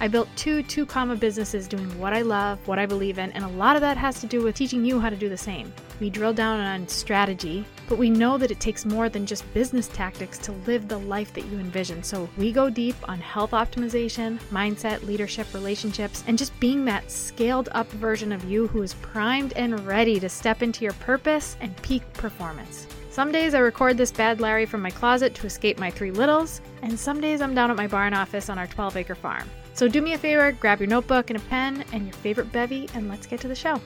I built two two comma businesses doing what I love, what I believe in, and a lot of that has to do with teaching you how to do the same. We drill down on strategy, but we know that it takes more than just business tactics to live the life that you envision. So we go deep on health optimization, mindset, leadership, relationships, and just being that scaled up version of you who is primed and ready to step into your purpose and peak performance. Some days I record this bad Larry from my closet to escape my three littles, and some days I'm down at my barn office on our 12 acre farm. So do me a favor, grab your notebook and a pen and your favorite bevy, and let's get to the show.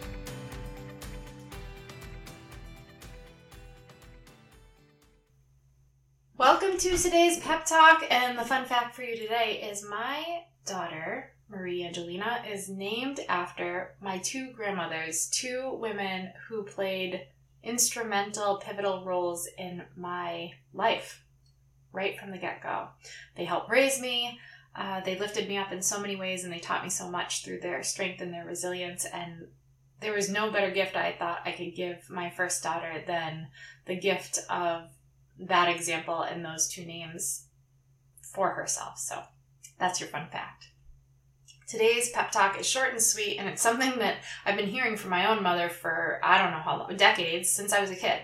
Welcome to today's pep talk, and the fun fact for you today is my daughter, Marie Angelina, is named after my two grandmothers, two women who played instrumental, pivotal roles in my life right from the get go. They helped raise me. Uh, they lifted me up in so many ways and they taught me so much through their strength and their resilience. And there was no better gift I thought I could give my first daughter than the gift of that example and those two names for herself. So that's your fun fact. Today's pep talk is short and sweet, and it's something that I've been hearing from my own mother for I don't know how long, decades since I was a kid.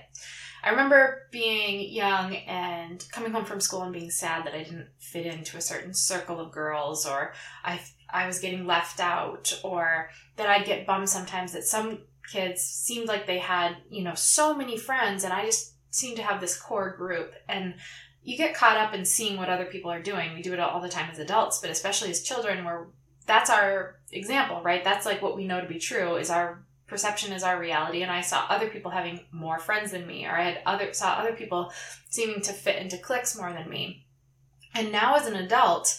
I remember being young and coming home from school and being sad that I didn't fit into a certain circle of girls, or I I was getting left out, or that I'd get bummed sometimes that some kids seemed like they had you know so many friends, and I just seemed to have this core group and you get caught up in seeing what other people are doing. We do it all the time as adults, but especially as children, where that's our example, right? That's like what we know to be true is our perception is our reality and i saw other people having more friends than me or i had other saw other people seeming to fit into cliques more than me and now as an adult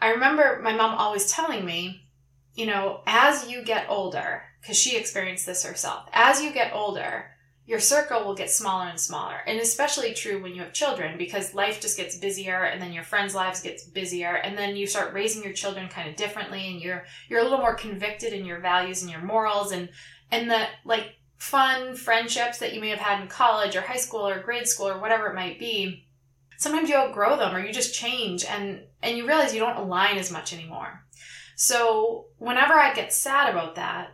i remember my mom always telling me you know as you get older because she experienced this herself as you get older your circle will get smaller and smaller. And especially true when you have children because life just gets busier and then your friends lives gets busier and then you start raising your children kind of differently and you're you're a little more convicted in your values and your morals and and the like fun friendships that you may have had in college or high school or grade school or whatever it might be sometimes you outgrow them or you just change and and you realize you don't align as much anymore. So whenever i get sad about that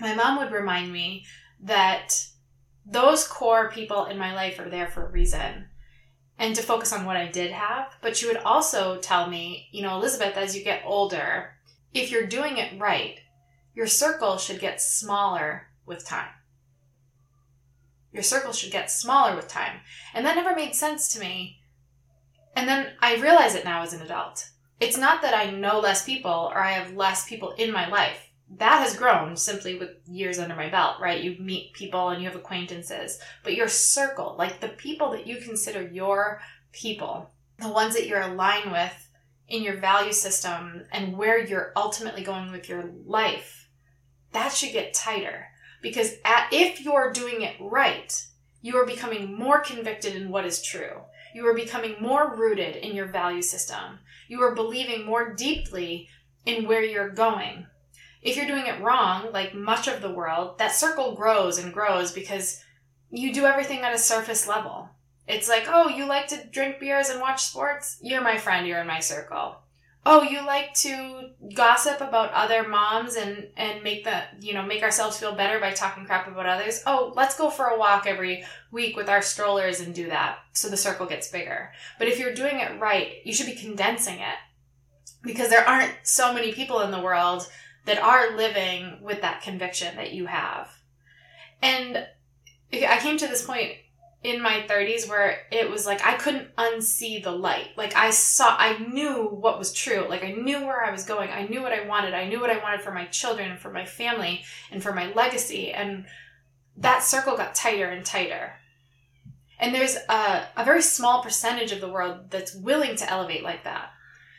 my mom would remind me that those core people in my life are there for a reason and to focus on what I did have. But you would also tell me, you know, Elizabeth, as you get older, if you're doing it right, your circle should get smaller with time. Your circle should get smaller with time. And that never made sense to me. And then I realize it now as an adult. It's not that I know less people or I have less people in my life that has grown simply with years under my belt, right? You meet people and you have acquaintances, but your circle, like the people that you consider your people, the ones that you're aligned with in your value system and where you're ultimately going with your life, that should get tighter. Because at, if you're doing it right, you are becoming more convicted in what is true. You are becoming more rooted in your value system. You are believing more deeply in where you're going if you're doing it wrong, like much of the world, that circle grows and grows because you do everything at a surface level. It's like, oh, you like to drink beers and watch sports? You're my friend, you're in my circle. Oh, you like to gossip about other moms and, and make the you know, make ourselves feel better by talking crap about others. Oh, let's go for a walk every week with our strollers and do that. So the circle gets bigger. But if you're doing it right, you should be condensing it. Because there aren't so many people in the world that are living with that conviction that you have. And I came to this point in my 30s where it was like I couldn't unsee the light. Like I saw, I knew what was true. Like I knew where I was going. I knew what I wanted. I knew what I wanted for my children and for my family and for my legacy. And that circle got tighter and tighter. And there's a, a very small percentage of the world that's willing to elevate like that,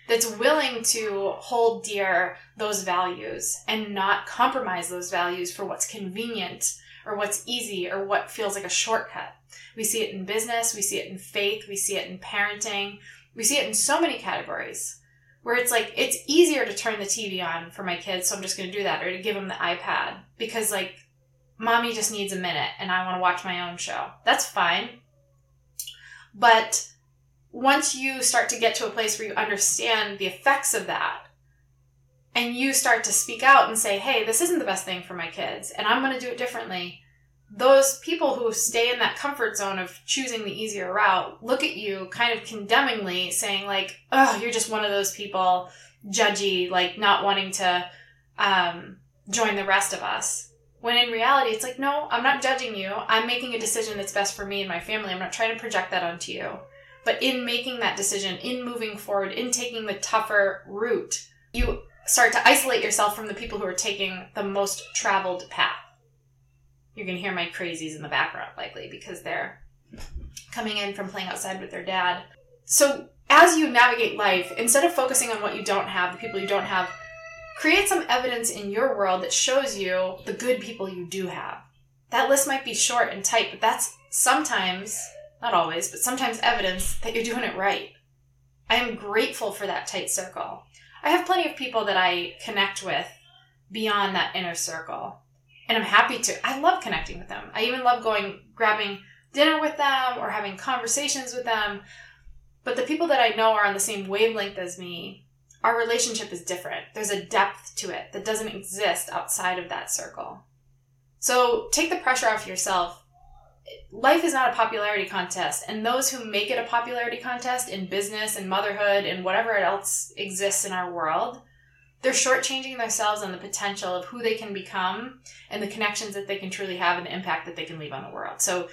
that's willing to hold dear those values and not compromise those values for what's convenient or what's easy or what feels like a shortcut. We see it in business, we see it in faith, we see it in parenting, we see it in so many categories where it's like it's easier to turn the TV on for my kids, so I'm just going to do that, or to give them the iPad because like mommy just needs a minute and I want to watch my own show. That's fine. But once you start to get to a place where you understand the effects of that, and you start to speak out and say, hey, this isn't the best thing for my kids, and I'm going to do it differently, those people who stay in that comfort zone of choosing the easier route look at you kind of condemningly, saying, like, oh, you're just one of those people, judgy, like not wanting to um, join the rest of us. When in reality, it's like, no, I'm not judging you. I'm making a decision that's best for me and my family. I'm not trying to project that onto you. But in making that decision, in moving forward, in taking the tougher route, you start to isolate yourself from the people who are taking the most traveled path. You're going to hear my crazies in the background, likely, because they're coming in from playing outside with their dad. So, as you navigate life, instead of focusing on what you don't have, the people you don't have, create some evidence in your world that shows you the good people you do have. That list might be short and tight, but that's sometimes, not always, but sometimes evidence that you're doing it right. I am grateful for that tight circle. I have plenty of people that I connect with beyond that inner circle. And I'm happy to. I love connecting with them. I even love going, grabbing dinner with them or having conversations with them. But the people that I know are on the same wavelength as me, our relationship is different. There's a depth to it that doesn't exist outside of that circle. So take the pressure off yourself life is not a popularity contest and those who make it a popularity contest in business and motherhood and whatever else exists in our world they're shortchanging themselves on the potential of who they can become and the connections that they can truly have and the impact that they can leave on the world. So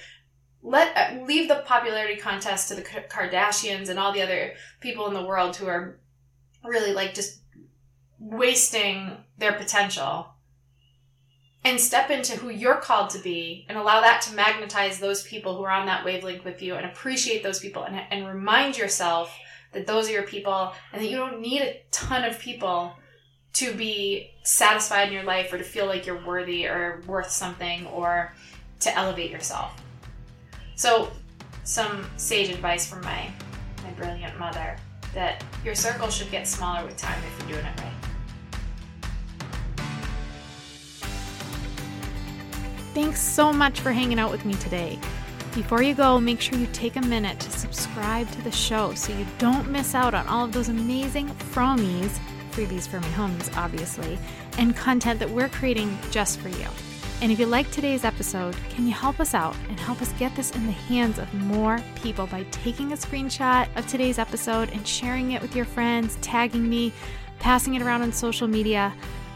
let uh, leave the popularity contest to the kardashians and all the other people in the world who are really like just wasting their potential and step into who you're called to be and allow that to magnetize those people who are on that wavelength with you and appreciate those people and, and remind yourself that those are your people and that you don't need a ton of people to be satisfied in your life or to feel like you're worthy or worth something or to elevate yourself. So, some sage advice from my my brilliant mother that your circle should get smaller with time if you're doing it right. Thanks so much for hanging out with me today. Before you go, make sure you take a minute to subscribe to the show so you don't miss out on all of those amazing fromies, freebies for my homies, obviously, and content that we're creating just for you. And if you like today's episode, can you help us out and help us get this in the hands of more people by taking a screenshot of today's episode and sharing it with your friends, tagging me, passing it around on social media?